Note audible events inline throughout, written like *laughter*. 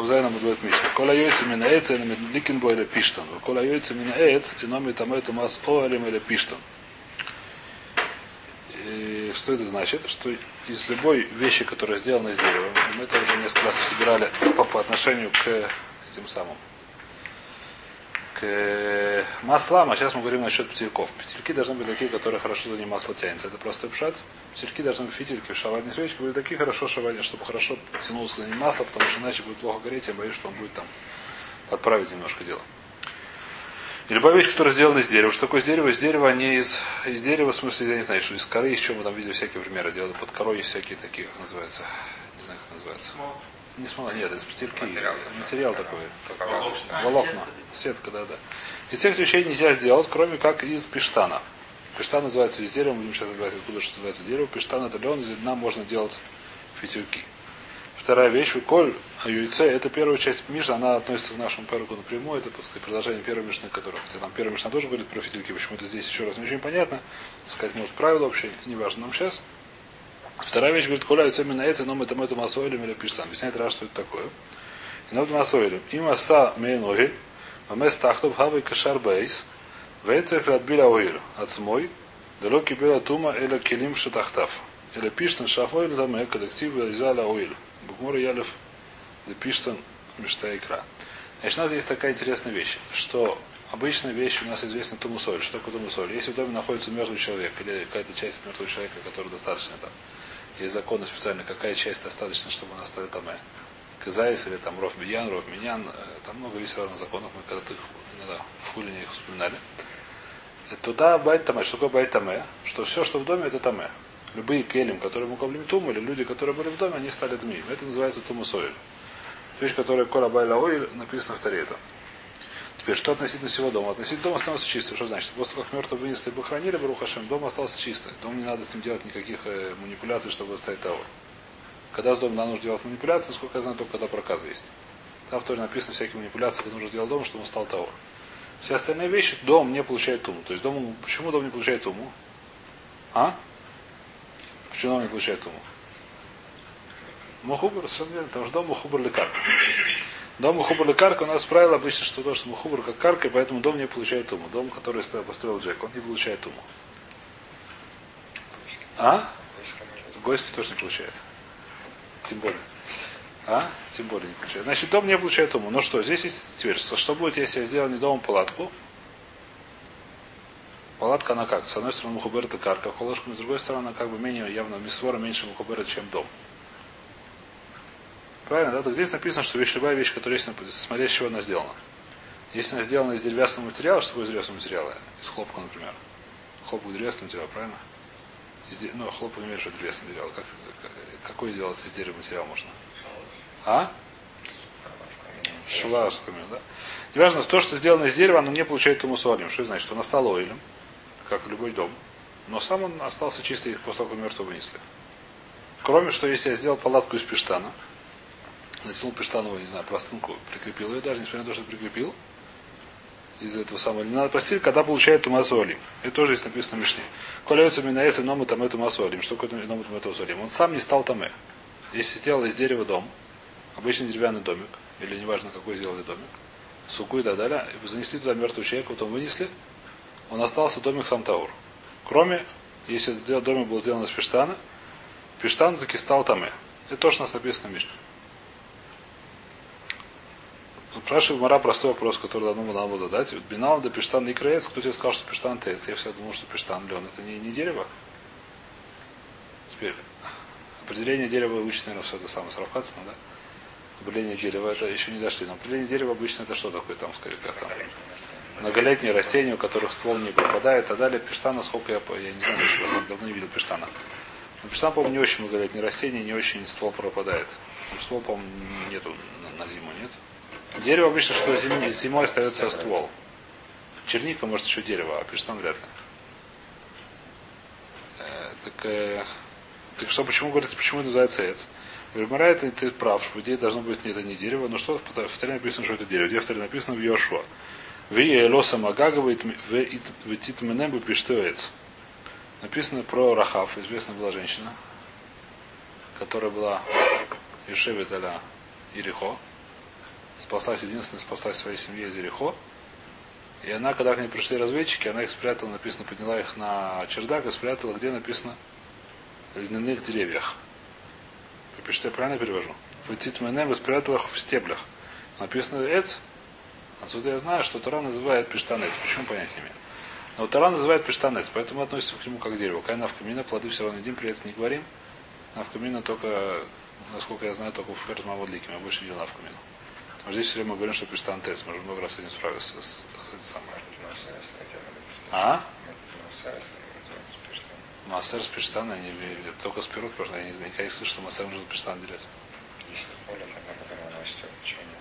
Кавзайна Мудвет Мишна. Кола йойца мина эц, или ликинбо или пиштон. Кола йойца мина эц, и номи там это мас оалим или пиштон. И что это значит? Что из любой вещи, которая сделана из дерева, мы это уже несколько раз собирали по, по отношению к этим самым к маслам, а сейчас мы говорим насчет петельков. Петельки должны быть такие, которые хорошо за ним масло тянется. Это простой пшат. Петельки должны быть фитильки, шавальные свечки были такие хорошо шавальные, чтобы хорошо тянулось за ним масло, потому что иначе будет плохо гореть, я боюсь, что он будет там подправить немножко дело. И любая вещь, которая сделана из дерева. Что такое из дерева? Из дерева, не из, из дерева, в смысле, я не знаю, что из коры, из чего мы там видели всякие примеры делали. Под корой есть всякие такие, как называется. Не знаю, как называется. Не смола, нет, из петельки. Материал, материал такой. Как, волокна. волокна. Сетка, да, да. Из всех вещей нельзя сделать, кроме как из пештана. Пештан называется из дерева, мы будем сейчас разбирать, откуда что называется дерево. Пештан это лен, из льна можно делать фитюльки. Вторая вещь, коль яйце, это первая часть Мишны, она относится к нашему перку напрямую, это, сказать, продолжение первой Мишны, которая, хотя там первая Мишна тоже говорит про фитильки, почему-то здесь еще раз не очень понятно, сказать, может, правило вообще, неважно нам сейчас. Вторая вещь говорит, коля яйце именно яйце, но мы там эту масоилем или пиштан. Объясняет раз, что это такое. И над масоилем. Им аса мейноги, Мамес тахтов хавай кашар бейс. Вейцех радбиля оир. Ацмой. Дало кибела тума эля килим шатахтав. Эля пиштан шафой или там коллектив изаля оир. Букмор ялев де пиштан мечта икра. Значит, у нас есть такая интересная вещь, что обычная вещь у нас известна тумусоль. Что такое тумусоль? Если в доме находится мертвый человек или какая-то часть мертвого человека, которая достаточно там, есть законы специально, какая часть достаточно, чтобы она стала там Казайс или там Ров Биян, Ров Минян, э, там много есть разных законов, мы когда-то их иногда в Хулине их вспоминали. И туда байт таме. Что такое байт таме? Что все, что в доме, это таме. Любые келим, которые мы кормим тум, или люди, которые были в доме, они стали дмием. Это называется тумусоиль. Вещь, которая кола байла оиль, написана в таре. Теперь, что относительно всего дома? Относительно дома становится чистым. Что значит? После того, как мертвого вынесли бы хранили Барухашем, дом остался чистым. Дом не надо с ним делать никаких э, манипуляций, чтобы оставить того. Когда с домом нам нужно делать манипуляции, сколько я знаю, только когда проказы есть. Там тоже написано всякие манипуляции, которые нужно делать дома, чтобы он стал того. Все остальные вещи дом не получает туму. То есть дом, почему дом не получает туму? А? Почему дом не получает туму? Мухубр, совершенно верно, потому что дом мухубр лекарка. Дом мухубр лекарка у нас правило обычно, что то, что мухубр как карка, и поэтому дом не получает туму. Дом, который построил Джек, он не получает туму. А? Гойский тоже не получает. Тем более. А? Тем более не получает. Значит, дом не получает уму. Ну что, здесь есть теперь, что, будет, если я сделаю не дом палатку? Палатка, она как? С одной стороны, мухубер это карка, колышками, с другой стороны, она как бы менее, явно, мисвора меньше мухубера, чем дом. Правильно, да? Так здесь написано, что вещь, любая вещь, которая есть, смотря с чего она сделана. Если она сделана из деревянного материала, что такое из деревянного материала? Из хлопка, например. Хлопок деревянный материал, правильно? Из, ну, хлопок не имеет, что деревянный материал. Как, какой делать из дерева материал можно? А? Шулашками, да? Неважно, то, что сделано из дерева, оно не получает тумусуалим. Что это значит? Что оно стало оилем, как любой дом. Но сам он остался чистый после того, как мертвого вынесли. Кроме, что если я сделал палатку из пештана, натянул пештановую, не знаю, простынку, прикрепил ее, даже несмотря на то, что прикрепил, из этого самого. Не надо постель, когда получает тумасу алим. Это тоже здесь написано в Мишне. Коляются минаэсы ному там эту массу алим. Что такое ному там эту алим? Он сам не стал таме. Если сделал из дерева дом, обычный деревянный домик, или неважно какой сделали домик, суку и так далее, и занесли туда мертвого человека, потом вынесли, он остался домик сам Таур. Кроме, если домик был сделан из пештана, пештан таки стал таме. Это то, что у нас написано в Мишне. Спрашивает Мара простой вопрос, который давно надо было задать. Бинал да пештан и краец. Кто тебе сказал, что пештан тец? Я всегда думал, что пештан лен. Это не, не дерево. Теперь, определение дерева учит, наверное, все это самое с да? Определение дерева, это еще не дошли. Но определение дерева обычно это что такое там, скорее, как там? Многолетние растения, у которых ствол не пропадает, и так далее. Пештана, сколько я, я не знаю, что я давно не видел пештана. Но пештан, по-моему, не очень многолетние растения, не очень ствол пропадает. Ствол, по-моему, нету на, на зиму, нет? Дерево обычно, что зимой, зимой остается ствол. Черника, может, еще дерево, а пештан вряд ли. Э, так, э, так что, почему говорится, почему называется эц? Гмара, это ты прав, что в идее должно быть не это не дерево, но что в вторе написано, что это дерево. Где в написано в Йошуа. Ви элоса магагавает в титменебу пиштуэц. Написано про Рахав, известная была женщина, которая была Юшевит аля Ирихо, спаслась единственная, спаслась своей семье из Ерехо. И она, когда к ней пришли разведчики, она их спрятала, написано, подняла их на чердак и спрятала, где написано, в льняных деревьях. Пишите, я правильно перевожу? Путит Менем и спрятал их в стеблях. Написано Эц. Отсюда я знаю, что Тора называет пештанец. Почему понять не имею? Но Тора называет пештанец, поэтому относится к нему как к дереву. Кайна в камина, плоды все равно едим, при не говорим. Навкамина только, насколько я знаю, только в Ферт Маводлике. Мы больше не делаем А здесь все время мы говорим, что пештан тец. Мы уже много раз с этим справились. С, с, с самым. А? Массер с пештана не только с пирот, потому что я никогда не слышал, что массер может пештан делать. Если поле, тогда которое оно растет, почему нет?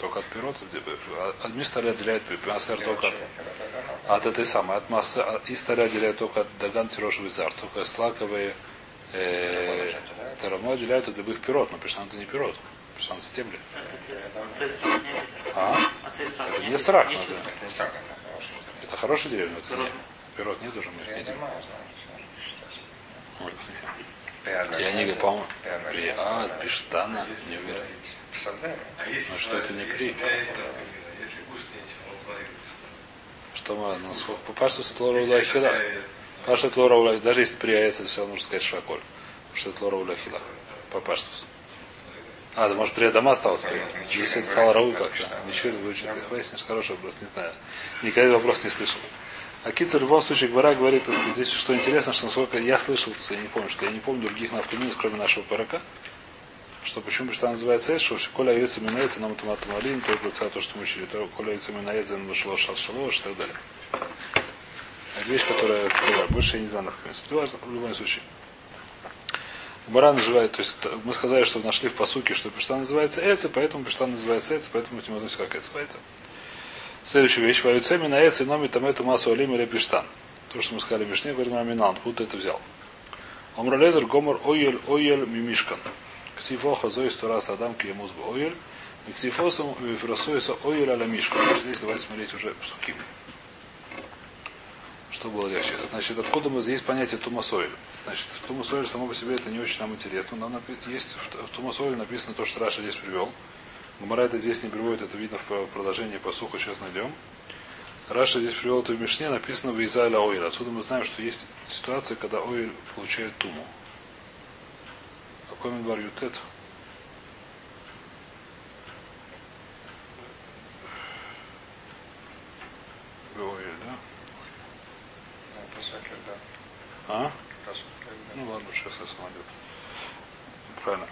Только от пирот, от мистера отделяет массер только от, от этой самой, от массы, из старя отделяет только от даган тирош визар, только слаковые э, тарамо отделяют от любых пирот, но пештан это не пирот, пештан стебли. А? Это не страх, но это, хорошая деревня, это не. Пирот нет уже, мы их Я не едим. Я не по-моему, при а, пештана, не уверен. Псадем. Ну что это не при? Если кушать нечего, он смотрит. Что мы, ну, сколько- по пашту с лора улахила. Пашту лора улахила. Даже если при яйце, все равно нужно сказать шаколь. Потому что это лора улахила. По пашту. А, да может при дома стало теперь. Если это стало рау как-то. Ничего не выучит. Выяснишь, хороший вопрос, не знаю. Никогда вопрос не слышал. А Китер в любом случае Гвара говорит, так сказать, здесь что интересно, что насколько я слышал, я не помню, что я не помню других навкаминов, кроме нашего парака, что почему что называется эс, что коля яйца минается нам тумат малин, только то, что мы учили, то коля яйца минается нам вышло шал шалош и так далее. Это вещь, которая больше я не знаю навкаминов. В любом случае. Гмара называет, то есть мы сказали, что нашли в посуке, что пештан называется эц, поэтому пештан называется эц, поэтому этим относится как эц. Поэтому. Следующая вещь. Ваюцеми на эц и номи там эту массу алим или пештан. То, что мы сказали Мишне, говорим Аминан, откуда это взял. Омралезер гомор оель оель мимишкан. Ксифоха зоис турас адам киемус бы оель. И ксифосом вифрасуется оель аля мишкан. Здесь давайте смотреть уже псуки. Что было легче? Значит, откуда мы есть понятие тумасойль? Значит, в тумасойль само по себе это не очень нам интересно. Нам напи- есть в, тумасойль написано то, что Раша здесь привел. Гмара это здесь не приводит, это видно в продолжении по суху, сейчас найдем. Раша здесь привел это в Мишне, написано в Израиля Оиль. Отсюда мы знаем, что есть ситуация, когда Оиль получает туму. Какой Мидбар Ютет? Оиль, да? Ну, писать, да. А? Ну ладно, сейчас я самолет. Правильно.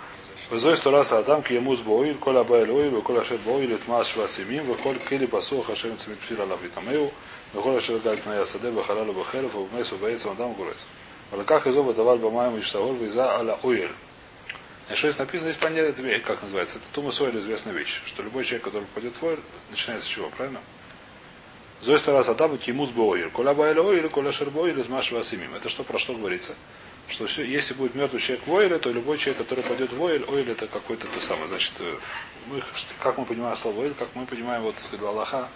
Везой сто раз Адам ки ему боиль, коля баэль оиль, коля шет боиль, et мас швасимим, веколь кили пасух ашем цемит псир алав витамеу, веколь ашер галь тная саде, вехалалу бахеров, вмесу баэцем адам гурец. В руках изоба давал бамаем и штагор, виза аля оиль. И что здесь написано, здесь понятно, это как называется. Это тумас оиль известная вещь, что любой человек, который попадет в оиль, начинается с чего, правильно? Зой сто раз Адам ки ему боиль, коля баэль оиль, коля шер боиль, из маш швасимим. Это что, про что говорится? что все, если будет мертвый человек в Ойле, то любой человек, который пойдет в Ойль, Ойль это какой-то то самое. Значит, э, мы, как мы понимаем слово Ойль, как мы понимаем, вот, сказать, Аллаха,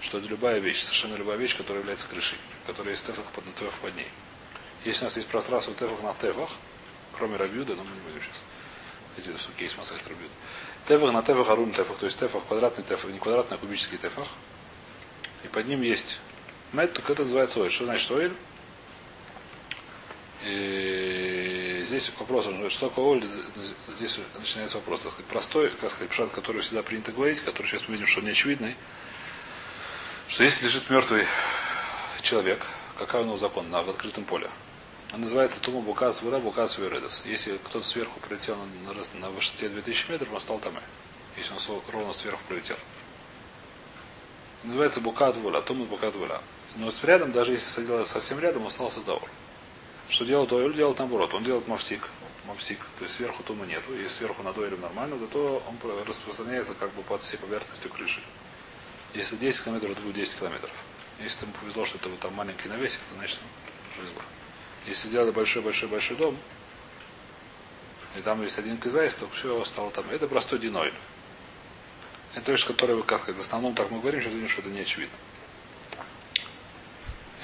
что это любая вещь, совершенно любая вещь, которая является крышей, которая есть тефах под тефах под ней. Если у нас есть пространство тефах на тефах, кроме Рабиуда, но мы не будем сейчас. Эти есть масса Рабиуда. Тефах на тефах арум тефах, то есть тефах квадратный тефах, не квадратный, а кубический тефах. И под ним есть мет, только это называется Ойль. Что значит Ойль? И здесь вопрос, что такое Оль, здесь начинается вопрос, так сказать, простой, как сказать, пшат, который всегда принято говорить, который сейчас мы видим, что он не очевидный, что если лежит мертвый человек, какая у него закон на, в открытом поле? Он называется Тума Букас Вура Букас Вюредес. Если кто-то сверху прилетел на, на, на высоте 2000 метров, он стал там. Если он ровно сверху прилетел. Называется Букат Вула, Тума Букат Вула. Но рядом, даже если садился совсем рядом, остался Заур. Что делает Ойль? Делает наоборот. Он делает мавсик. Мавсик. То есть сверху тума нету. Если сверху над Ойлем нормально, зато он про- распространяется как бы под всей поверхностью крыши. Если 10 километров, это будет 10 километров. Если ему повезло, что это вот там маленький навесик, то значит повезло. Если сделали большой-большой-большой дом, и там есть один кизайс, то все стало там. Это простой динойль. Это вещь, которая, сказать, в основном так мы говорим, что это не очевидно.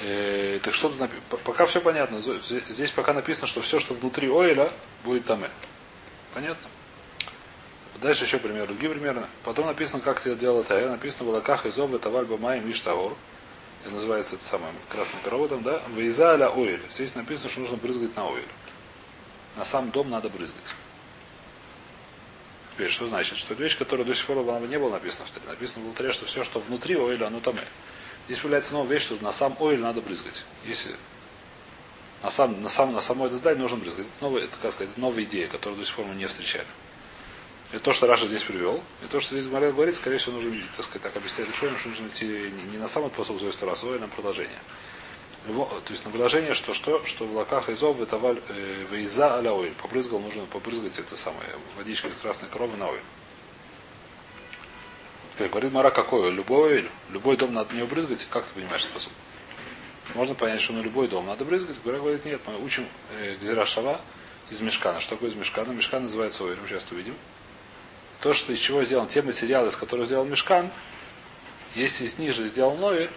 Э, так что напи- Пока все понятно. Здесь пока написано, что все, что внутри ойля, будет там. Понятно? Дальше еще пример, другие примеры. Потом написано, как это делала Тая. Написано было ках из обы тавальба маем иштавор. Это называется это самое красная корова там, да? Вейза аля оиль. Здесь написано, что нужно брызгать на оиль. На сам дом надо брызгать. Теперь, что значит? Что это вещь, которая до сих пор была, не было написано в Таре. Написано в Таре, что все, что внутри ойля, оно там. Здесь появляется новая вещь, что на сам оиль надо брызгать. Если на, сам, на, сам, на само это здание нужно брызгать. Это новая, это, как сказать, новая идея, которую до сих пор мы не встречали. И то, что Раша здесь привел, и то, что здесь Мария говорит, скорее всего, нужно, так сказать, так объяснять решением, что нужно идти не, на самый посыл Зои Старасова, а на продолжение. То есть на продолжение, что что, что в лаках изов это валь э, вейза аля оиль. Побрызгал, нужно побрызгать это самое, водичка из красной коровы на оиль. Теперь говорит Мара какой? Любой оиль, любой дом надо не брызгать, как ты понимаешь посыл? Можно понять, что на любой дом надо брызгать. Гора говорит, нет, мы учим э, Гзира Шава из мешкана. Что такое из мешкана? Мешкан называется оилем, сейчас увидим то, что из чего сделан, те материалы, из которых сделал мешкан, если из ниже сделал ноэль,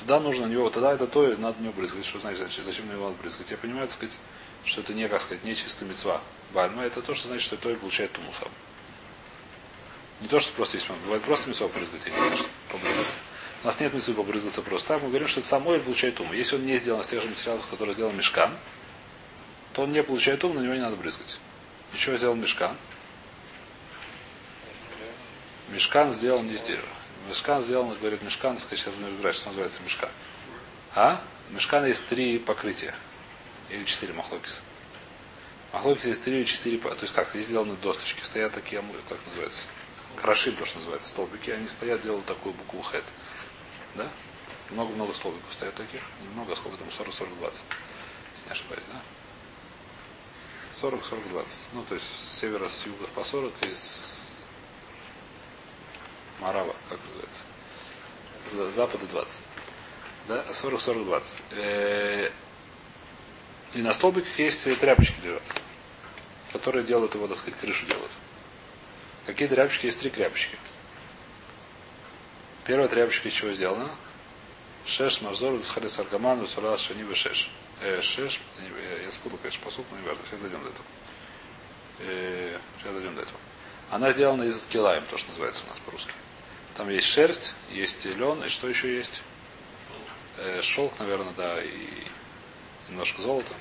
туда нужно на него, тогда это то, надо на него брызгать. Что значит, зачем на него надо брызгать? Я понимаю, так сказать, что это не, как сказать, не чистый мецва. Бальма это то, что значит, что то получает туму сам. Не то, что просто есть Бывает просто мецва побрызгать, или конечно, побрызгаться. У нас нет мецвы побрызгаться просто так. Мы говорим, что это сам оэль получает туму. Если он не сделан из тех же материалов, из которых сделан мешкан, то он не получает туму, на него не надо брызгать. Еще сделал мешкан. Мешкан сделан не из дерева. Мешкан сделан, говорит, мешкан, сейчас будем разбирать, что называется мешкан. А? Мешкана есть три покрытия. Или четыре махлокиса. Махлокис есть три или четыре, то есть как, здесь сделаны досточки, стоят такие, как называется, крашим, то, что называется, столбики, они стоят, делают такую букву хэт. Да? Много-много столбиков стоят таких. Немного, сколько там, 40-40-20. Если не ошибаюсь, да? 40-40-20. Ну, то есть с севера, с юга по 40 и с Марава, как называется. С запада 20. Да? 40-40-20. И на столбиках есть тряпочки лежат, которые делают его, так сказать, крышу делают. Какие тряпочки? Есть три тряпочки. Первая тряпочка из чего сделана? Шеш, Мавзор, Харис Аргаман, Васурас, Шанива, Шеш. Э, шеш, я спутал, конечно, посуд, но не. Сейчас дойдем до этого. Э, сейчас дойдем до этого. Она сделана из килаем, то, что называется у нас по-русски. Там есть шерсть, есть лен, и что еще есть? Э, шелк, наверное, да, и немножко золота.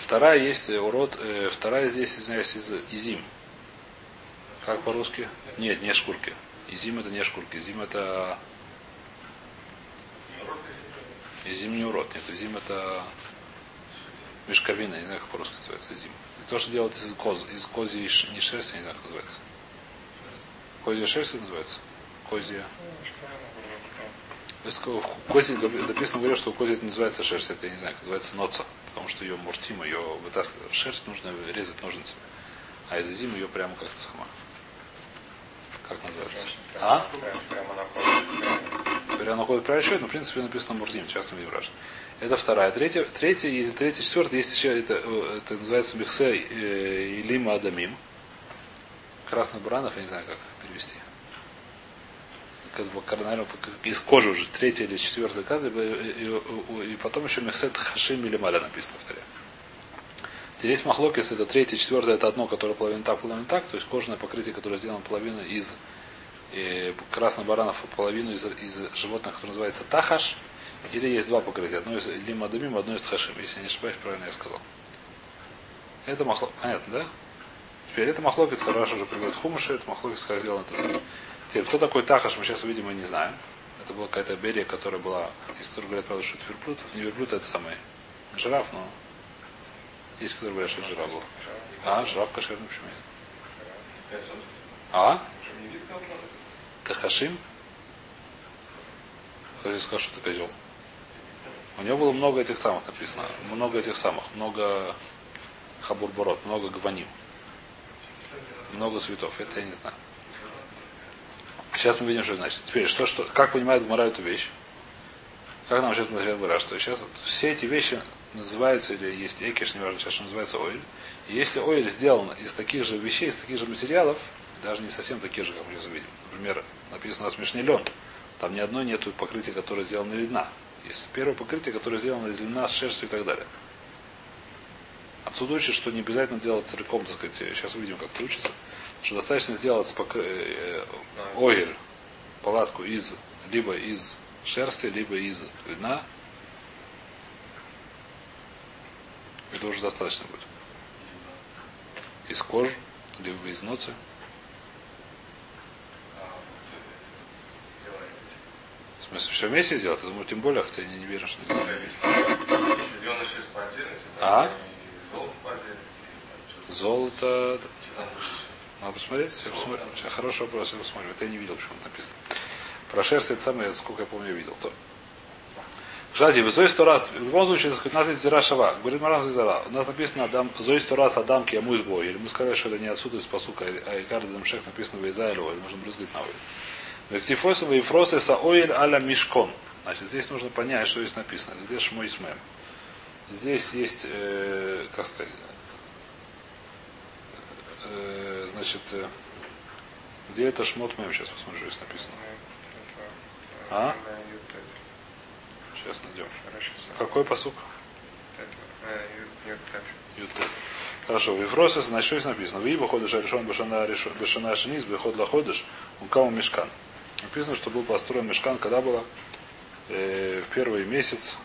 Вторая есть урод, э, вторая здесь, извиняюсь, из изим. Как по-русски? Нет, не шкурки. Изим это не шкурки. Изим это... Изим не урод. Нет, изим это мешковина. Не знаю, как по-русски называется изим. И то, что делают из коз, из козьей не шерсти, не знаю, как называется. Козья шерсть называется? Козья. Кози, написано говорят, что у кози это называется шерсть, это я не знаю, называется ноца, потому что ее муртим, ее вытаскивать. Шерсть нужно резать ножницами. А из зимы ее прямо как-то сама. Как называется? А? Прямо на коже прямо но в принципе написано муртим, часто вибраж. Это вторая. Третья, третья и третья, четвертая, есть еще, это, э, это называется михсе э, и лима адамим. Красных баранов, я не знаю как перевести. Как бы, наверное, из кожи уже третья или четвертая каза, и, и, и потом еще Мехсет Хашим или Маля написано в таре. Есть махлокис, это третье, четвертое, это одно, которое половина так, половина так, то есть кожное покрытие, которое сделано половину из э, красных баранов, половину из, из животных, которое называется тахаш, или есть два покрытия, одно из лимадамим, одно из хашим, если я не ошибаюсь, правильно я сказал. Это махлок, понятно, да? Теперь это махлокец, хорошо уже приводит хумыши, это махлокец, как сделан это самое. Теперь, кто такой Тахаш, мы сейчас, видимо, не знаем. Это была какая-то берия, которая была, из которой говорят, правда, что это верблюд. Не верблюд, это самый жираф, но есть, которые говорят, что жираф был. А, жираф кошерный, почему нет? А? Тахашим? Кто сказал, что это козел? У него было много этих самых написано. Много этих самых. Много хабурборот, много гваним много цветов. Это я не знаю. Сейчас мы видим, что значит. Теперь, что, что, как понимает Гмара эту вещь? Как нам сейчас говорит Гмара, что сейчас все эти вещи называются, или есть экиш, неважно сейчас, что называется оиль. И если оиль сделан из таких же вещей, из таких же материалов, даже не совсем таких же, как мы сейчас увидим. Например, написано у нас смешный лен. Там ни одной нету покрытия, которое сделано из льна. Есть первое покрытие, которое сделано из льна с шерстью и так далее. Отсюда учит, что не обязательно делать целиком, так сказать, сейчас увидим, как это учится, что достаточно сделать спок... э, огель, палатку из, либо из шерсти, либо из льна. Это уже достаточно будет. Из кожи, либо из ноцы. Э. В смысле, все вместе сделать? Я думаю, тем более, хотя я не, не верю, что Ну, Если львеная шерсть по отдельности, то А? и золото по отдельности, и там что-то. Золото. Надо посмотреть? Я посмотрю. Хороший вопрос, я посмотрю. Это я не видел, почему написано. Про шерсть это самое, сколько я помню, я видел. То. В Зой сто раз, в любом случае, у нас есть Зира Шава. Говорит Маран Зира. У нас написано Адам, Зой сто раз Адам Киаму избой. Или мы сказали, что это не отсюда из посука, а и каждый Дамшех написано в Изайлю, или можно брызгать на оиль. Вектифосова и фросы са оиль аля мишкон. Значит, здесь нужно понять, что здесь написано. Где шмой смем. Здесь есть, э, как сказать, э, значит, э, где это шмот мем, сейчас посмотрю, здесь написано. А? Сейчас найдем. Какой посук? Ютет. Хорошо, в Ефросис, значит, что здесь написано? В Иба ходишь решен бешана шниз, беход ходишь, у кого мешкан. Написано, что был построен мешкан, когда было э, в первый месяц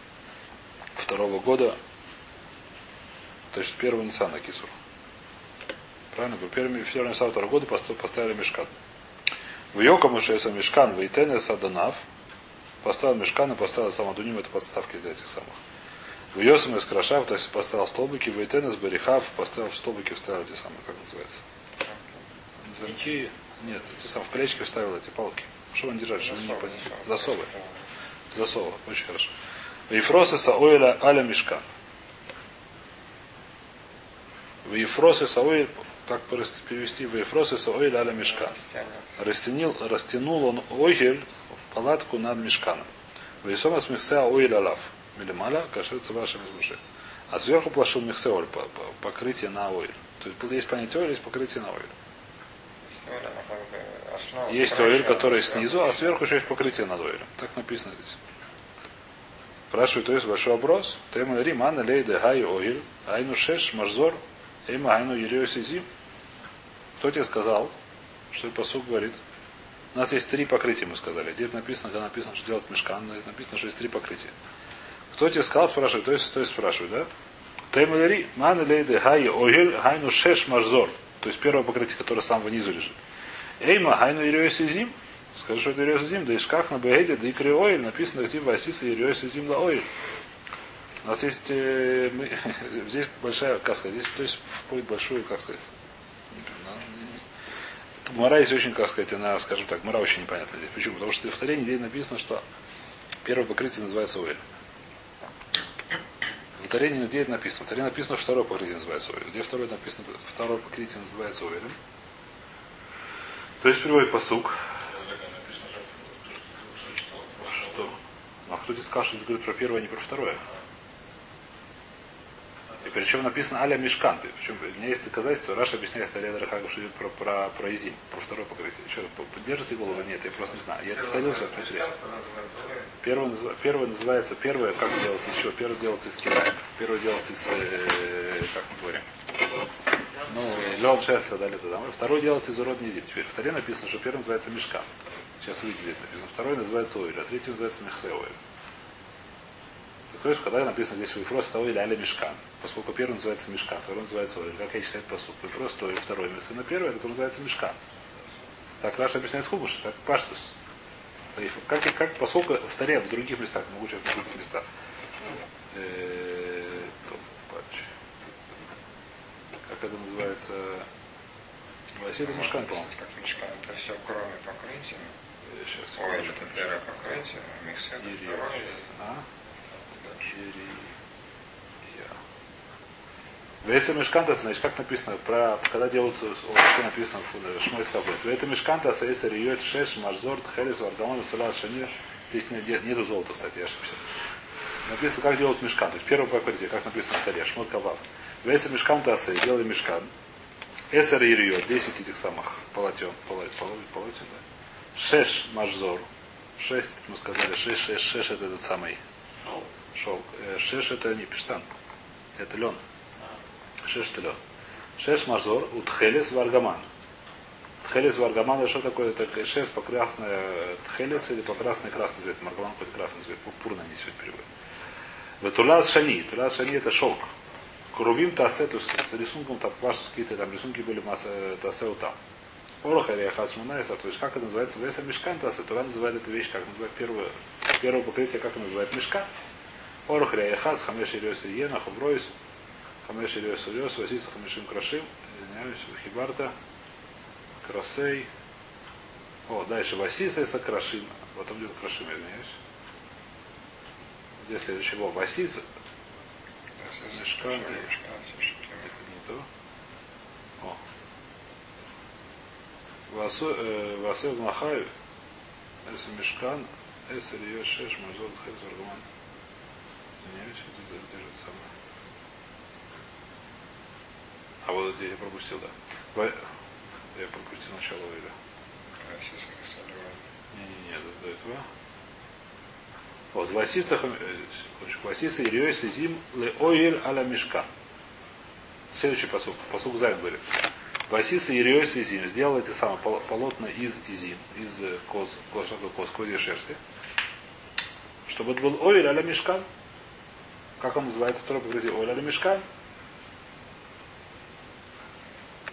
второго года, то есть первого Ниссана Кисур. Правильно? В первый Ниссана второго года поставили мешкан. В Йокому Шеса мешкан, в Итенеса Данав, поставил мешкан и поставил самодуним, это подставки для этих самых. В Йосам из Крашав, то есть поставил столбики, в Итенес Берихав, поставил в столбики, вставил эти самые, как называется. Замки, нет, эти самые, в колечки вставил эти палки. Чтобы они держали, чтобы не под- Засовы. Засова. Очень хорошо. В Ефросиса ойля аля мешкан. В Ефросиса ойль, как перевести в Ефросиса ойля аля мешкан. Растянул, растянул он ойгель, палатку над мешканом. В Исомас михса ойль алав. Милималя, кашется вашим из А сверху положил михсе оль, покрытие на ойль. То есть есть понятие ойль, есть покрытие на ойль. Есть ойль, который снизу, а сверху еще есть покрытие над ойлем. Так написано здесь. Спрашивает, то есть большой вопрос. Тема Рим, Анна Лейде Хай Оиль, Айну Шеш, Мажзор, Эйма Айну Ерео Сизим. Кто тебе сказал, что посуд говорит? У нас есть три покрытия, мы сказали. Где написано, когда написано, что делать мешкан, здесь написано, что есть три покрытия. Кто тебе сказал, спрашивает, то есть, то есть спрашивает, да? Тема Ри, Мана Лейде Хай Оиль, Айну Шеш, Мажзор. То есть первое покрытие, которое самого низу лежит. Эйма, Айну Ерео Сизим. Скажи, что это Ерео Сизим, да и шкаф на Бегеде, да и Криоиль, написано, где Васиса Ерео Сизим la Оиль. У нас есть э, мы, *laughs* здесь большая, как сказать, здесь то есть входит большую, как сказать. Мара есть очень, как сказать, она, скажем так, Мара очень непонятна здесь. Почему? Потому что в Таре нигде написано, что первое покрытие называется Оэль. В Таре нигде это написано. В Таре написано, что второе покрытие называется Оэль. Где второе написано, второе покрытие называется Оэлем. То есть приводит посук, что а кто тебе сказал, что говорит про первое, а не про второе? И причем написано Аля Мишкан. Причем у меня есть доказательства. Раша объясняет Аля Рахагов, что идет про, про, про Изим, про второе покрытие. Что, поддержите голову? Нет, я просто не знаю. Я посадил сейчас посмотреть. Первое, первое называется, первое, как делается еще, первое делается из килая, первое делается из, э, как мы говорим, ну, лед, шерсть, и далее туда. Второе делается из урод низим. Теперь в вторе написано, что первый называется мешка. Сейчас это написано. Второй называется оиль, а третий называется мехсе оиль. То есть, когда написано здесь Вифрос Оиль Аля Мешкан, поскольку первый называется Мешкан, второй называется Оиль, как я читаю посуд. Вифрос Оиль, второй место на первое, который называется Мешкан. Так Раша объясняет Хубуш, так Паштус. Как, как поскольку в Таре, в других местах, могу сейчас в других местах. Э. Как это называется? Василий Мешкан, по-моему. Как мешкан, это все кроме покрытия. Э, Сейчас. Ой, это первое покрытие, микс это Ирия. второе. А? Ирия. Веса мешкантас, значит, как написано, про, когда делаются, о, что написано в Шмой Скаблет. Веса мешкантас, эйса риет шеш, мажзор, тхелис, вардамон, стула, шанир. Здесь нет, нету золота, кстати, я ошибся. Написано, как делают мешкан. То есть первое покрытие, как написано в таре, шмот кавав. Веса мешкантас, делай мешкан. Эсер ириот, 10 этих самых полотен, полотен, полотен, да. Шеш мажзор. Шесть, мы сказали, шеш, шеш, шеш это этот самый шелк. Э, Шеш это не пиштан, это лен. Шеш телет. Шеш мажор, утхелес варгаман. Тхелес варгаман, это что такое? Это шерсть по красной тхелес или по красной красный цвет. Маргаман какой-то красный цвет. Пурпурно они сегодня переводят. Ветулас шани. Тулас шани это шелк. Крувим тасе, то есть с рисунком там ваши какие-то там рисунки были масса тасе там. Ороха или Хасмунайса, то есть как это называется, Веса Мешкан Тасе, Тура называет эту вещь, как называет первое, первое покрытие, как называет Мешка. Ороха или Хас, Хамеш Ириос Иена, Хавройс, Хамеш Ириос Ириос, Васиса Хамешим Крашим, извиняюсь, Хибарта, Красей. О, дальше Васиса и Крашим, потом идет Крашим, извиняюсь. Где следующего? Васиса, Мешкан, это не то. О, Васев Махаю, Эсэ Мешкан, Эсэ Рио Шеш, Мазот Извиняюсь, это держит самое. А вот здесь я пропустил, да. Я пропустил начало или. Не-не-не, до, до этого. Вот, Васиса, э. Васиса и Рио Сизим Ле Оиль Аля Мешкан. Следующий посук. Посук Зайн говорит. Васиса и Риос и Зим сделал эти самые пол- полотна из изим, из э, коз, коз, такое коз, козьей шерсти. Чтобы это был ойль аля мешкан. Как он называется? Второе покрытие ойль аля мешкан.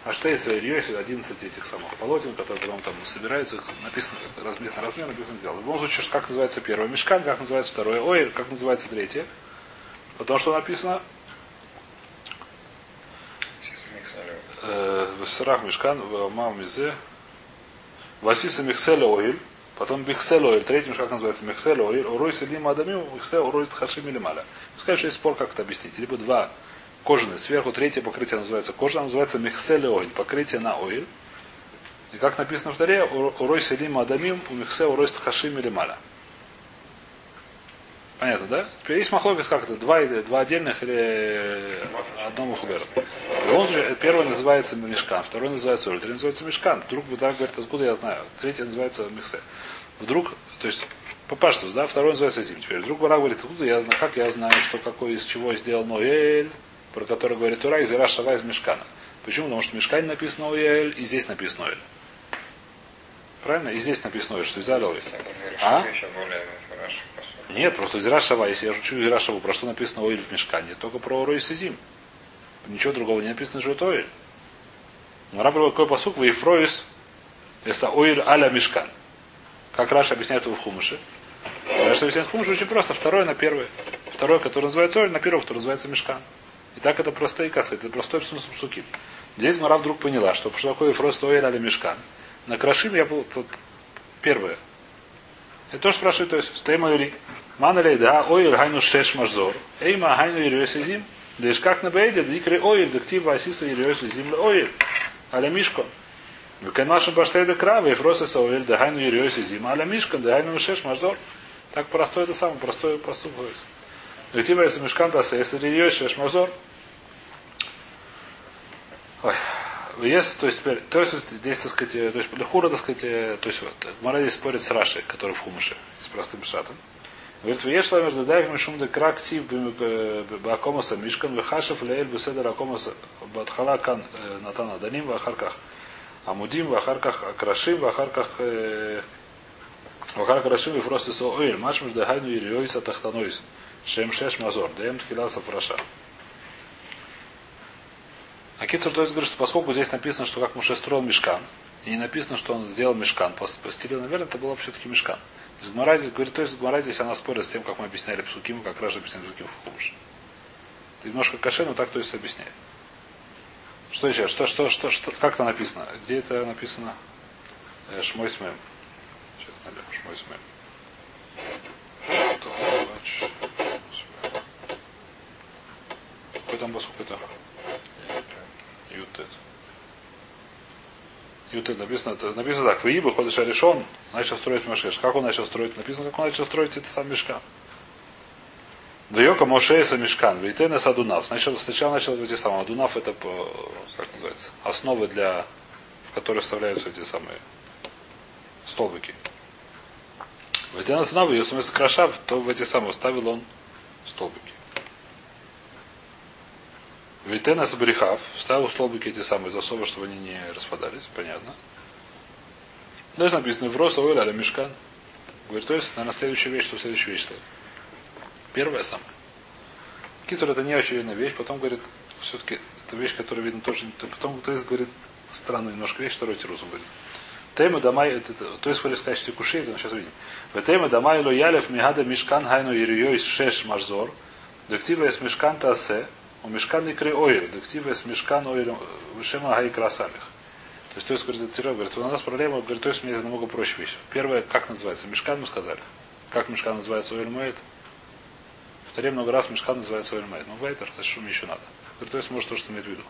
А что если Риос 11 этих самых полотен, которые потом там собираются, написано, разместно размер, написано сделал. В любом случае, как называется первое мешкан, как называется второе ойль, как называется третье. Потому что написано э, в Сарах Мешкан, в Мизе, Васиса Михселя Оиль, потом Бихселя Оиль, третий как называется Михселя Оиль, Урой Селим Адамим, Михселя Урой Хашим или Маля. Пускай есть спор, как это объяснить. Либо два кожаные, сверху третье покрытие называется кожа, называется Михселя Оиль, покрытие на Оиль. И как написано в Таре, Урой Селим Адамим, у Михсе Урой Хашим или Маля. Понятно, да? Теперь есть махлокис, как это, два, два отдельных или одно мухубера. В любом случае, первый называется мешкан, второй называется оль, третий называется мешкан. Вдруг Будар говорит, откуда я знаю. Третий называется михсе. Вдруг, то есть, по паштус, да, второй называется зим. Теперь вдруг Будар говорит, откуда я знаю, как я знаю, что какой из чего сделал Ноэль, про который говорит Тура, из Ира Шава из мешкана. Почему? Потому что в мешкане написано Ноэль, и здесь написано Ноэль. Правильно? И здесь написано Ноэль, что из Алёль. А? Нет, просто из Рашава, если я шучу из Рашава, про что написано Оиль в мешкане, только про Рой Сизим. Ничего другого не написано, это Оиль. Но раб какой посук, вы Ефроис, Оиль аля мешкан. Как Раша объясняет его в Хумыше. Раша объясняет в Хумыше очень просто. Второе на первое. Второе, которое называется Оиль, на первое, которое называется мешкан. И так это простые касы, это простой смысл псуки. Здесь Мара вдруг поняла, что что такое Ефроис Оиль аля мешкан. На Крашим я был первое. Это тоже спрашивает, то есть, стоим. Мана ли да, ой, гайну шеш мажзор. Эйма гайну ирёс изим. Да иш как на бейде, да икры оиль, да ктива асиса ирёс изим ле оиль. Аля мишко. Векен нашим баштей да крава, и фросиса оиль, да гайну ирёс изим. Аля мишко, да гайну шеш мажзор. Так простой это самое, простой простой говорится. Да ктива если мишкан да если ирёс шеш мажзор. Ой. Если, то есть, теперь, то есть, здесь, так сказать, э, то есть, Лехура, так сказать, э, то есть, вот, Мара здесь спорит с Рашей, который в Хумыше, с простым шатом. Говорит, веш ламер дадаев мишум де крак тив бакомаса мишкан вехашев леэль беседер акомаса батхала кан э, натан аданим вахарках амудим вахарках акрашим вахарках э, вахарках рашим и просто со оэль машмиш дагайну ириойса тахтанойс шем шеш мазор даем тхиласа праша. А Китер то есть говорит, что поскольку здесь написано, что как Муше строил мешкан, и не написано, что он сделал мешкан, постелил, наверное, это было все-таки мешкан. Гмара здесь говорит, то есть Гмара здесь она спорит с тем, как мы объясняли Псуким, как Раша объясняет Псуким в Хумыше. Это немножко каше, но так то есть объясняет. Что еще? Что, что, что, что, как это написано? Где это написано? Э, Шмой смем. Сейчас найдем Шмой смем. Какой там бас, какой-то? Ютет. Ютет написано, написано так, Ваиба ходишь решен, начал строить Машеш. Как он начал строить? Написано, как он начал строить это сам мешкан. Вайока Мошееса мешкан, Вейтена Садунав. Сначала, сначала начал эти самые. Адунав это, как называется, основы для, в которые вставляются эти самые столбики. Вейтена Садунав, ее смысл крашав, то в эти самые ставил он столбики. Витена Сабрихав вставил столбики эти самые засовы, чтобы они не распадались, понятно. Дальше написано в рост ойля мешкан. Говорит, то есть, наверное, следующая вещь, что следующая вещь стоит. Первая самая. Китер это не очевидная вещь, потом говорит, все-таки это вещь, которая видно тоже, потом то есть говорит странную немножко вещь, второй тирус говорит. Тема дамай, это, то есть говорит в качестве кушей, это мы сейчас видим. В тема дамай ло ялев мигада мешкан хайну ирьёй шеш мажзор, дектива с мешкан тасе, у мешкан икры оир, дектива с мешкан оир вышема гай красамих. То есть, то есть, говорит, говорит, у нас проблема, говорит, то есть, мне намного проще вещь. Первое, как называется? Мешкан мы сказали. Как мешкан называется? В Таре много раз мешкан называется моет. Ну, вайтер, зачем мне еще надо? Говорит, то есть, может то, что имеет в виду.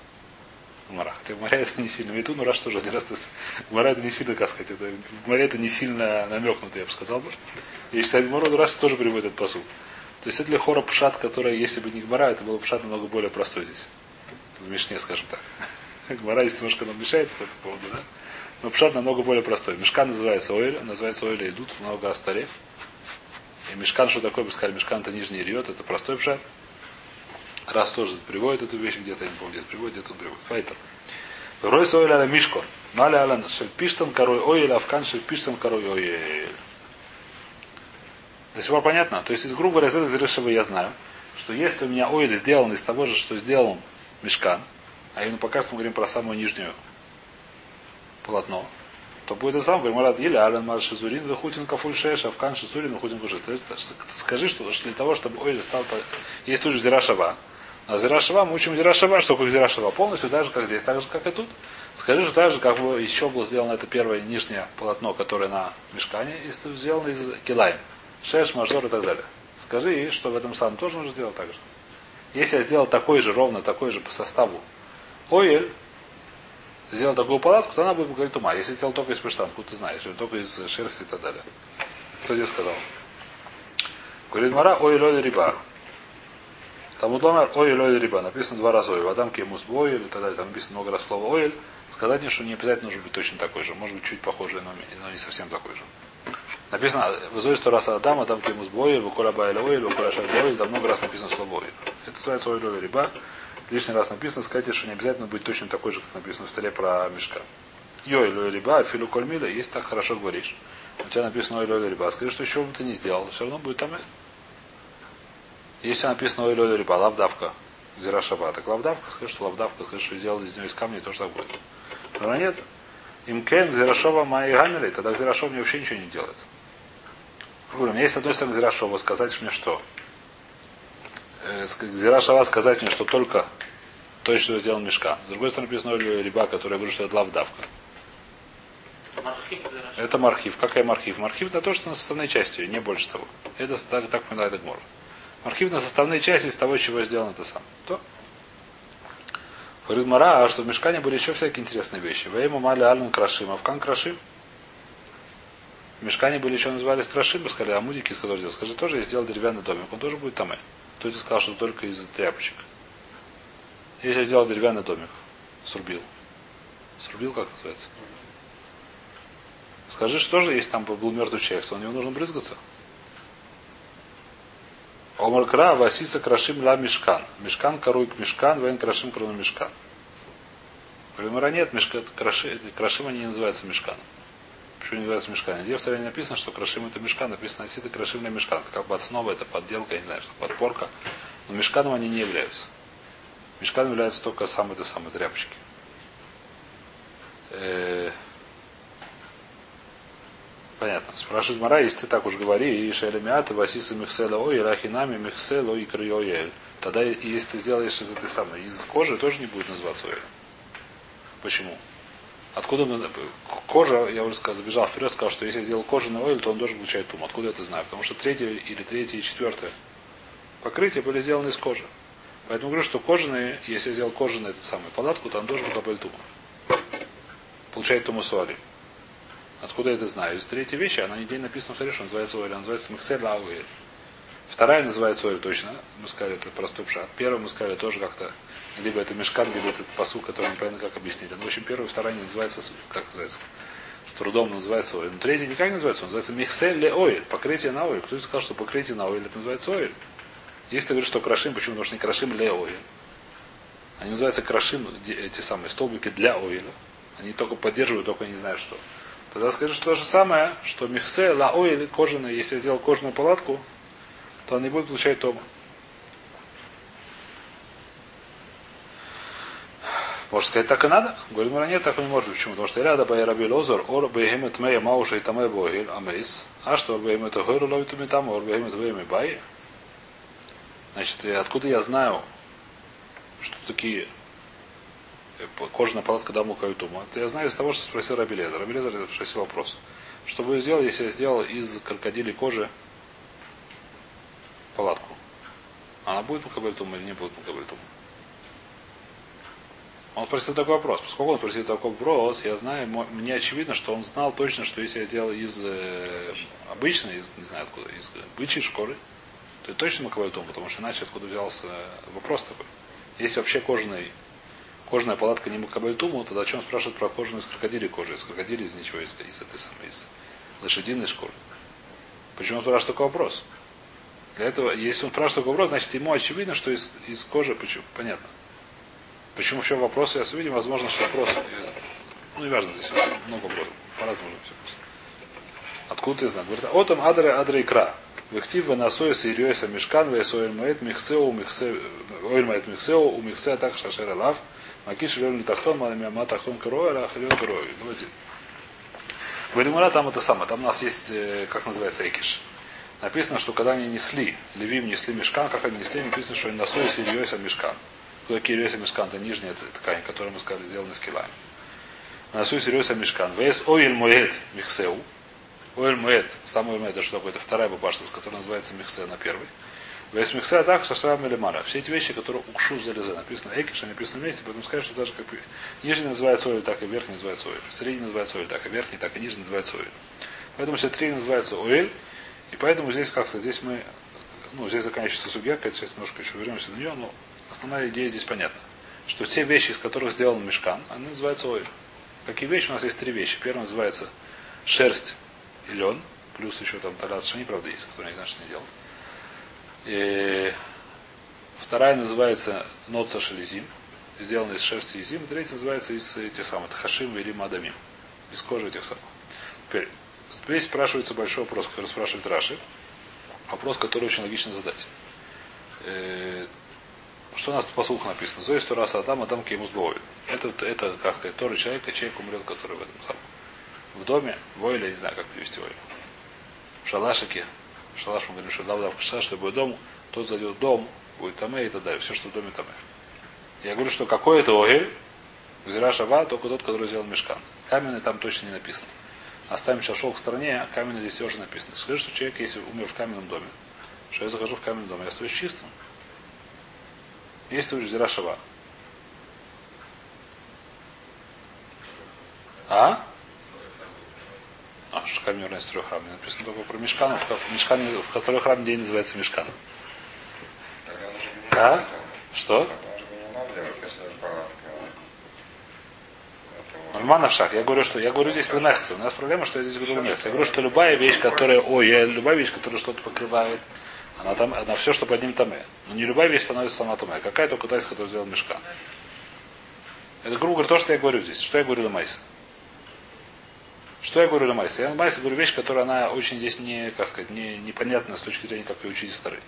Гмара. Хотя в Гмаре это не сильно. Мету, но раз тоже один раз. Гмара это не сильно, как сказать, это, в Гмаре это не сильно намекнуто, я бы сказал бы. И Гмару, раз тоже приводит этот посуд. То есть это для хора пшат, который, если бы не Гмара, это было пшат намного более простой здесь. В Мишне, скажем так. *laughs* Гмара здесь немножко нам мешается по этому поводу, да? Но пшат намного более простой. Мешкан называется Оэль, называется Оэль идут много астаре. И мешкан, что такое, бы сказали, мешкан это нижний риот, это простой пшат. Раз тоже приводит эту вещь где-то, я не помню, где приводит, где-то приводит. Файтер. Рой соэль аля мишко. Маля аля шельпиштан корой оэль, афкан шельпиштан корой оэль. До сих пор понятно? То есть, из грубо из решива я знаю, что если у меня оэль сделан из того же, что сделал мешкан, а именно пока что мы говорим про самую нижнюю полотно, то будет это сам, говорим, Марат Еле, Ален Мар Шизурин, Вехутин Кафуль Шеш, Афкан Шизурин, Вехутин Кушет. Скажи, что, для того, чтобы Ойль стал... Есть тут же Зирашава. А Зирашава, мы учим Зирашава, что как Зирашава полностью так же, как здесь, так же, как и тут. Скажи, что так же, как еще было сделано это первое нижнее полотно, которое на мешкане, сделано из килаем. Шеш, мажор и так далее. Скажи, что в этом самом тоже нужно сделать так же. Если я сделал такой же, ровно такой же по составу Ойль, сделал такую палатку, то она будет говорить ума. Если сделал только из пештанку, ты знаешь, или только из шерсти и так далее. Кто здесь сказал? Говорит Мара, ой, лоли риба. Там Ламар, ой, лоли риба. Написано два раза ой. Вадам кемус бойль и так далее. Там написано много раз слово ойль. Сказать мне, что не обязательно нужно быть точно такой же. Может быть, чуть похожий, но не совсем такой же. Написано, в Зои сто раз Адам, Адам кемус бойль, вукола байля ойль, вукола шаль бойль. Там много раз написано слово ойль. Это называется ой, лоли риба лишний раз написано, скажите, что не обязательно быть точно такой же, как написано в столе про мешка. Йой, лой риба, филу кольмиля, если так хорошо говоришь. У тебя написано ой, лой риба. Скажи, что еще бы ты не сделал, все равно будет там. Если написано ой, лой риба, лавдавка, зира шаба, так лавдавка, скажи, что лавдавка, скажи, что сделал из нее из камня, тоже так будет. Но нет. Им кен, зирашова, мои гамили, тогда зирашов мне вообще ничего не делает. Говорю, у меня есть с одной стороны зирашова, сказать мне что? Зира Шава сказать мне, что только то, что сделал мешка. С другой стороны, написано риба, который я говорю, что это лавдавка. Это мархив. Какая мархив? Мархив на то, что на составной части, не больше того. Это так, так понимает Агмор. Мархив на составной части из того, чего сделано это сам. То. Говорит Мара, а что в мешкане были еще всякие интересные вещи. Вейма мали ален крашим, а в кан крашим. Мешкане были еще назывались крашим, сказали, а мудики, из которых сделал. Скажи, тоже я сделал деревянный домик, он тоже будет там. Кто-то сказал, что только из тряпочек. Если я сделал деревянный домик, срубил. Срубил, как называется? Скажи, что же, если там был мертвый человек, то у него нужно брызгаться? Омаркра Васиса Крашим Ла Мешкан. Мешкан коруй к Мешкан, Вен Крашим Крону Мешкан. Говорим, нет, мешка, краши, крашим они не называются Мешканом. Почему не называется мешкан? Где в Таре написано, что крашим это мешкан, написано отсюда крашим на мешкан. Это как бы основа, это подделка, я не знаю, что подпорка. Но мешканом они не являются. Мешканом являются только самые-то самые тряпочки. Понятно. Спрашивает Мара, если ты так уж говори, и шелемиата, васиса михсела ой, рахинами михсела и крыоель. Тогда, если ты сделаешь из этой самой, из кожи, тоже не будет называться оэль. Почему? Откуда мы кожа, я уже сказал, забежал вперед, сказал, что если я сделал кожаный ойл, то он должен получать тум. Откуда я это знаю? Потому что третье или третье и четвертое покрытие были сделаны из кожи. Поэтому говорю, что кожаные, если я сделал кожаный эту самую палатку, то он должен капель тума. Получает туму суали. Откуда я это знаю? Из третьей вещи, она нигде написана в таре, что называется оэль, она называется миксель ауэль. Вторая называется оэль точно. Мы сказали, это простой пшат. Первая мы сказали тоже как-то либо это мешкан, либо это посыл, который непонятно как объяснили. Но, ну, в общем, первая и не называется, как называется, с трудом называется оиль. Но третья никак не называется, он называется михсель ле оиль, покрытие на оиль. Кто-то сказал, что покрытие на оиль, это называется оиль. Если ты говоришь, что крашим, почему? Потому что не крашим ле оиль. Они называются крашим, эти самые столбики для ойля. Они только поддерживают, только не знаю что. Тогда скажи, что то же самое, что михсе, ла ойль, кожаный, если я сделал кожаную палатку, то он не будет получать тома. Может сказать, так и надо? Говорит, ну нет, так не может. Почему? Потому что ряда бай раби лозор, ор бейхемет мея мауша и таме бойль, амейс, а что ор бейхемет гойру ловит уми там, ор бейхемет вейми бай. Значит, откуда я знаю, что такие кожаная палатка даму каютума? Это я знаю из того, что спросил Раби Лезер. Раби Лезер спросил вопрос. Что бы я сделал, если я сделал из крокодилей кожи палатку? Она будет мукабельтум или не будет мукабельтум? Он спросил такой вопрос. Поскольку он спросил такой вопрос, я знаю, мне очевидно, что он знал точно, что если я сделал из э, обычной, из, не знаю откуда, из бычьей шкуры, то это точно макабальтум, потому что иначе откуда взялся вопрос такой. Если вообще кожаный, кожаная палатка не макабальтуму, тогда о чем спрашивают про кожаную из крокодилей кожи? Из крокодилей, из ничего, из, из этой самой, из лошадиной шкуры. Почему он спрашивает такой вопрос? Для этого, если он спрашивает такой вопрос, значит ему очевидно, что из, из кожи, почему? Понятно. Почему вообще вопросы, я видим, возможно, что вопрос, ну, не важно, здесь много вопросов, по-разному все Откуда ты знаешь? Говорит, отом адре адре икра. Вехтив венасой с ирьойса мешкан весоэль маэт михсеу михсе оэль маэт михсеу у михсе так шашер лав. Макиш лёль тахтон ма тахтон кроэль ахлёль кроэль. Давайте. В Элимура там это самое. Там у нас есть, э, как называется, экиш. Написано, что когда они несли, левим несли мешкан, как они несли, написано, что они насои с ирьойса мешкан. Кто такие Ильёса Мешкан? Это нижняя ткань, которую мы сказали, сделана из килами. Насу Ильёса Мешкан. Вес Оиль Моэт Михсеу. Оиль Моэт. Самый Моэт, это что такое? Это вторая бабашта, которая называется Михсе на первый. Вес Михсе так, что Шашрам или. Все эти вещи, которые укшу залезы. Написано Экиш, они написаны вместе, поэтому сказать, что даже как нижний называется Оиль, так и верхний называется Оиль. Средний называется Оиль, так и верхний, так и нижний называется Оиль. Поэтому все три называются Оиль. И поэтому здесь, как сказать, здесь мы, ну, здесь заканчивается судья, сейчас немножко еще вернемся на нее, но Основная идея здесь понятна. Что те вещи, из которых сделан мешкан, они называются ойль. Какие вещи? У нас есть три вещи. Первая называется шерсть и лен. Плюс еще там талят шани, правда, есть, которые не знаю, что не делают. И вторая называется ноца шелезим. Сделана из шерсти и зим. Третья называется из этих самых хашим или мадамим. Из кожи этих самых. Теперь, здесь спрашивается большой вопрос, который спрашивает Раши. Вопрос, который очень логично задать. Что у нас по слуху написано? Зои сто раз Адам, Адам Кемус Бови. Это, это, как сказать, Торы человека, человек умрет, который в этом самом. В доме, войле, не знаю, как перевести войле. В шалашике, в шалаш мы говорим, что давда в шалаш, будет дом, тот зайдет в дом, будет там и так далее. Все, что в доме там. Я говорю, что какой это огель, Гзира Шава, только тот, который сделал мешкан. Каменный там точно не написано. Оставим шашок в стороне, а каменный здесь тоже написано. Скажи, что человек, если умер в каменном доме, что я захожу в каменный дом, я остаюсь чистым, есть тут Зира Шава. А? А, что камень из трех храм. Написано только про мешкан, в, мешкане, в который храм день называется мешкан. А? Что? Нормально в шаг. Я говорю, что я говорю здесь лемехцы. У нас проблема, что я здесь говорю лемехцы. Я говорю, что любая вещь, которая, ой, я, любая вещь, которая что-то покрывает, она там, она все, что под ним таме. Но не любая вещь становится сама таме. Какая только та, которая сделал мешка. Это, грубо говоря, то, что я говорю здесь. Что я говорю на Майсе? Что я говорю на Майсе? Я на Майсе говорю вещь, которая она очень здесь не, как сказать, не, непонятна с точки зрения, как ее учить старый.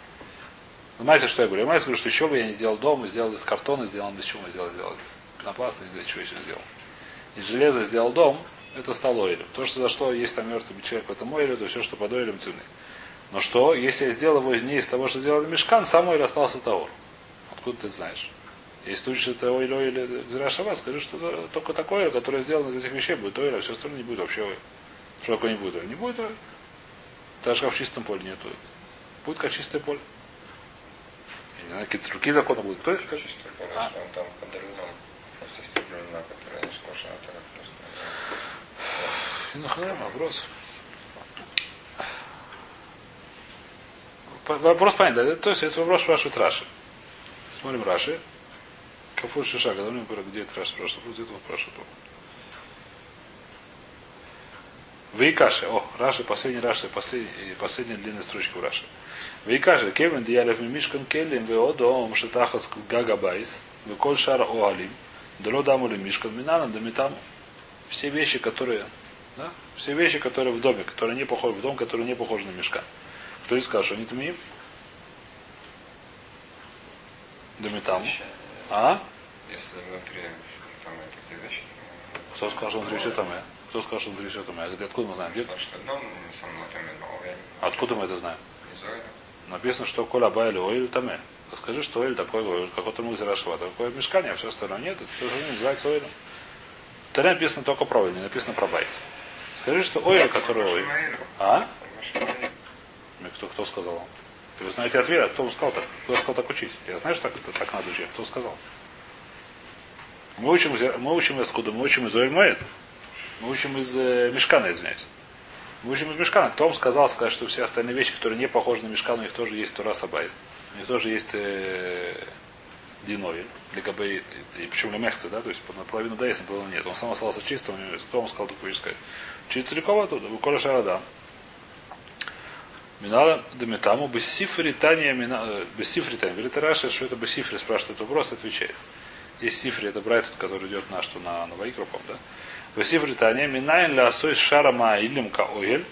На Майсе что я говорю? Я Майсе говорю, что еще бы я не сделал дом, сделал из картона, сделал из чего мы сделали, сделал из пенопласта, из чего еще сделал. Из железа сделал дом, это стало ойлем. То, что за что есть там мертвый человек, это мой ойлем, то все, что под ойлем, темный. Но что, если я сделал его не из того, что сделал мешкан, сам или остался Таур? Откуда ты знаешь? Если ты учишь это ойло или Зирашава, скажи, что только такое, которое сделано из этих вещей, будет ойло, а все остальное не будет вообще ойло. Что такое не будет ойло? Не будет ойло. Даже как в чистом поле нет ойло. Будет как чистое поле. Я не знаю, какие-то другие законы будут. Кто это? Чистое поле, а? он там подарил нам просто стеблю на которое не а просто. Ну, вопрос. Вопрос понятен. То есть это вопрос спрашивает Раши. Смотрим Раши. Кафур Шиша, когда мне говорят, где это Раши спрашивает, вот этого спрашивает. Вейкаши. О, Раши, последний Раши, последний, последняя длинная строчка в Раши. Вейкаши. Кевин диалев мишкан келлим веодом шатахас гагабайс. Выколь шара оалим. Доло даму мишкан минана дамитам. Все вещи, которые да? Все вещи, которые в доме, которые не похожи в дом, которые не похожи на мешка. Кто и скажет, что они тмиим? Дамитам. А? Если внутри там такие вещи, Кто сказал, что внутри все там? Кто сказал, что внутри все там? Откуда мы знаем? Где? я Откуда мы это знаем? Написано, что коля байли оиль таме. Скажи, что оиль такой оиль, как вот мы Рашива. Такое мешкание, а все остальное нет. Это тоже не называется. В Таре написано только про оиль, не написано про байт. Скажи, что оиль, который оиль. А? Кто, кто сказал? Ты вы знаете ответ, а кто вам сказал так? Кто сказал так учить? Я знаю, что так, так надо учить. Кто сказал? Мы учим, мы учим из откуда? Мы учим из Оэль Моэд. Мы учим из э, Мешкана, извиняюсь. Мы учим из Мешкана. Кто вам сказал сказать, что все остальные вещи, которые не похожи на Мешкан, у них тоже есть Тура Сабайс. У них тоже есть э. Для КБ, и причем для Мехца, да, то есть наполовину да, есть, наполовину нет. Он сам остался чистым, кто вам сказал такую вещь сказать? Учить целиком оттуда, вы коля шарада. Минала Дамитаму Бессифри Тания э, Бессифри Тания. Говорит Раша, что это Бессифри, спрашивает этот вопрос, отвечает. Есть Сифри, это Брайтон, который идет на что, на, Вайкропом, да? Бессифри Тания, Минайн ля асой шара маилим ка оэль,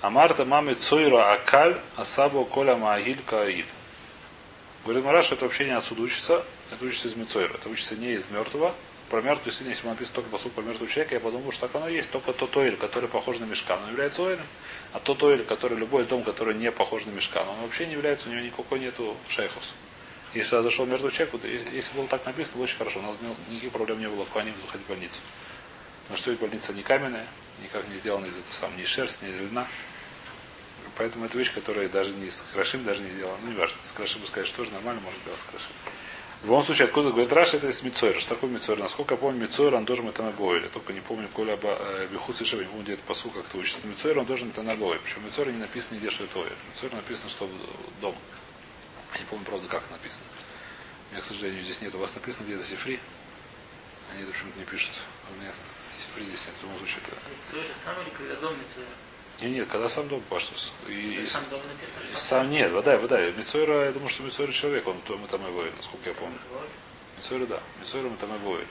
а Марта маме цойра акаль, асабо коля маагиль ка аиль. Говорит Мараш, это вообще не отсюда учится, это учится из Мицойра, это учится не из мертвого. Про мертвую, действительно, если написано только посуд про мертвого человека, я подумал, что так оно есть, только тот оэль, который похож на мешкан, он является оэлем. А тот оэль, который любой дом, который не похож на мешкан, он вообще не является, у него никакой нету шейхус. Если сюда зашел мертвый человек, вот, если было так написано, было очень хорошо. У нас никаких проблем не было, они заходить в больницу. Потому что ведь больница не каменная, никак не сделана из этого самого, ни шерсти, ни из. Поэтому это вещь, которая даже не с крашим даже не сделана. Ну, не важно, с крашим сказать, что тоже нормально, может делать с крашим. В любом случае, откуда говорит Раша, это из Мицойра. Что такое Мицойра? Насколько я помню, Мицойра, он должен это набоили. Только не помню, коля Бихуц и Шева, не помню, где это посу как-то учится. Мицойра, он должен это набоили. Причем Мицойра не написано нигде, что это Ойр. Мицойра написано, что в- дом. Я не помню, правда, как написано. У меня, к сожалению, здесь нет. У вас написано где-то Сифри. Они это почему-то не пишут. А у меня Сифри здесь нет. В любом случае, это... Это сам или когда дом Митцвот? Не, нет, когда сам дом паштус. И, и- Сам дом написано, сам нет, вода, вода. Мицойра, я думаю, что Мицойра человек, он то мы там воин, насколько я помню. Мицойра, да. Мицойра мы там воин.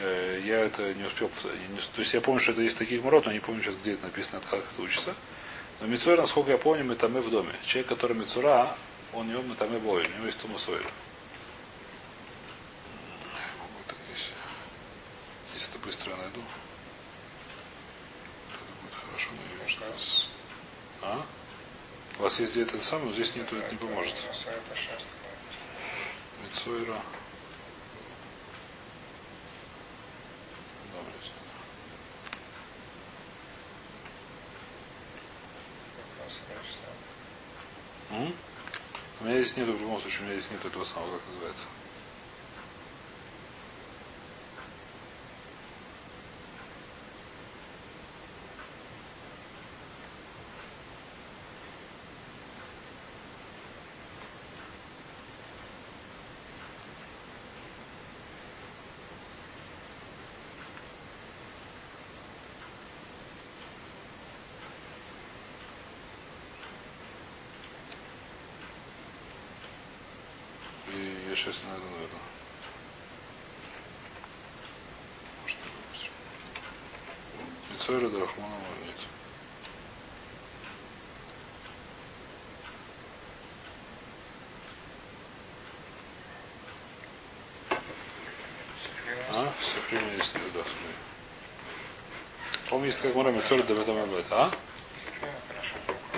Э, Я это не успел, не- то есть я помню, что это есть таких мород, но не помню сейчас, где это написано, как это учится. Но Мицойра, насколько я помню, мы там и в доме. Человек, который Мицура, он него мы там и воин, у него есть Тума Сойра. Вот, если, это быстро найду, хорошо, что раз. А? У вас есть где-то это самое, но здесь нету, это не поможет. Мицойра. У меня здесь нету, в любом случае, у меня здесь нету этого самого, как называется. И я сейчас найду, наверное. Может, не быстро. Мицойра Драхманова нет. А? У меня есть, да, смотри. Помню, есть как Мара Мицойра Давидам Абет, а?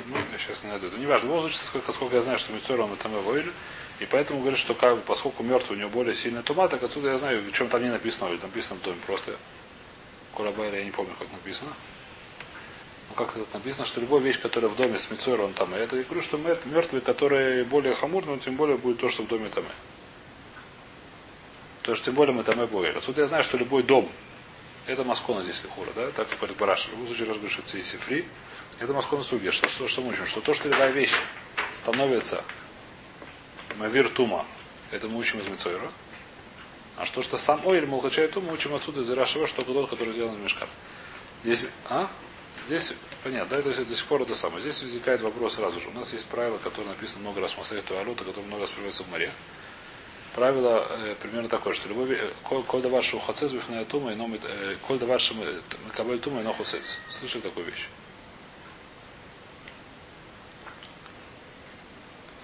Ну, я сейчас не найду. Это не важно. В любом случае, сколько, сколько я знаю, что Мицойра он там воили. И поэтому говорят, что как поскольку мертвый у него более сильная тума, так отсюда я знаю, в чем там не написано, или там написано в доме просто. Курабайля, я не помню, как написано. Ну, как тут написано, что любая вещь, которая в доме с Мицойра, он там. И это я говорю, что мер- мертвый, который более хамурный, он тем более будет то, что в доме там. То, что тем более мы там и боили. Отсюда я знаю, что любой дом, это Маскона здесь лихура, да? Так говорит Бараш. В любом случае, раз говорит, что это сифри, это Маскона суги. Что, что, что мы учим? Что то, что любая вещь становится Мавир Тума, это мы учим из Мицойра. А что, что сам Ойль Мулхачай Тума, мы учим отсюда из Ирашева, что тот, который сделан в мешках. Здесь, а? Здесь, понятно, да, то есть до сих пор это самое. Здесь возникает вопрос сразу же. У нас есть правило, которое написано много раз в Масаре Туалота, которое много раз приводится в море. Правило э, примерно такое, что любой ве- коль давар шу хацец вихная тума и номит э, коль давар шу кабель тума и но хуцец. Слышали такую вещь?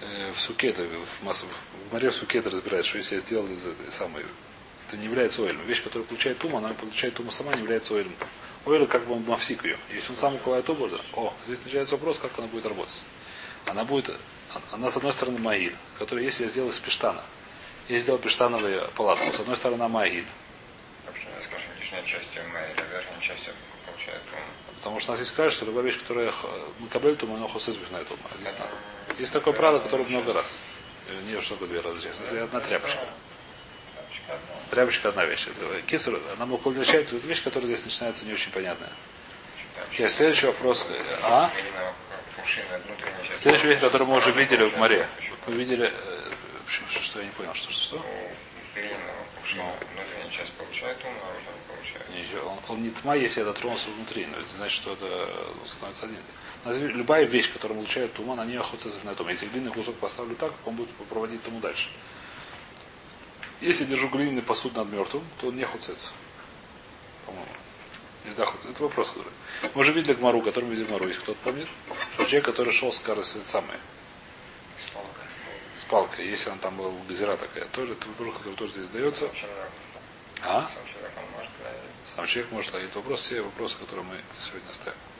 Э, В суке это в, массу, в море в суке это разбирается, что если я сделал из самой это не является ойлем. Вещь, которая получает тума, она получает тума сама, не является ойлем. Ойл как бы он мавсик ее. Если он сам укрывает туму, да, о, здесь начинается вопрос, как она будет работать. Она будет, она с одной стороны маиль, которая, если я сделал из пештана, я сделал пештановую палатку, с одной стороны маиль, Вообще, скажем, нижняя часть а верхняя часть получает он. Потому что у нас есть скажет, что любая вещь, которая мы кабель тума, но хусыз на эту Здесь надо. Есть такое правило, которое много раз. Э, Не что такое две раза здесь. Одна тряпочка. Тряпочка одна. Вещь. Кисер, она означает эту вещь, которая здесь начинается не очень понятная. Окей, следующий вопрос. А? Следующая вещь, которую мы уже видели в море. Мы видели... э, Что, что, я не понял, что, что, что? У переднего пушина внутренняя часть получает ум, а наружная. Он, он не тьма, если я дотронулся внутри, но это значит, что это становится один. Любая вещь, которая получает туман, на нее охотится на том. Если глиняный кусок поставлю так, он будет проводить туму дальше. Если держу глиняный посуд над мертвым, то он не охотится. По-моему. Или да, это вопрос, который. Мы уже видели Гмару, который мы видели Гмару, если кто-то помнит, что человек, который шел с это самое, Спалка. с палкой, если он там был газира такая, тоже, это вопрос, который тоже здесь дается. А? Сам человек, он может ловить. Сам человек может ловить вопрос, все вопросы, которые мы сегодня ставим.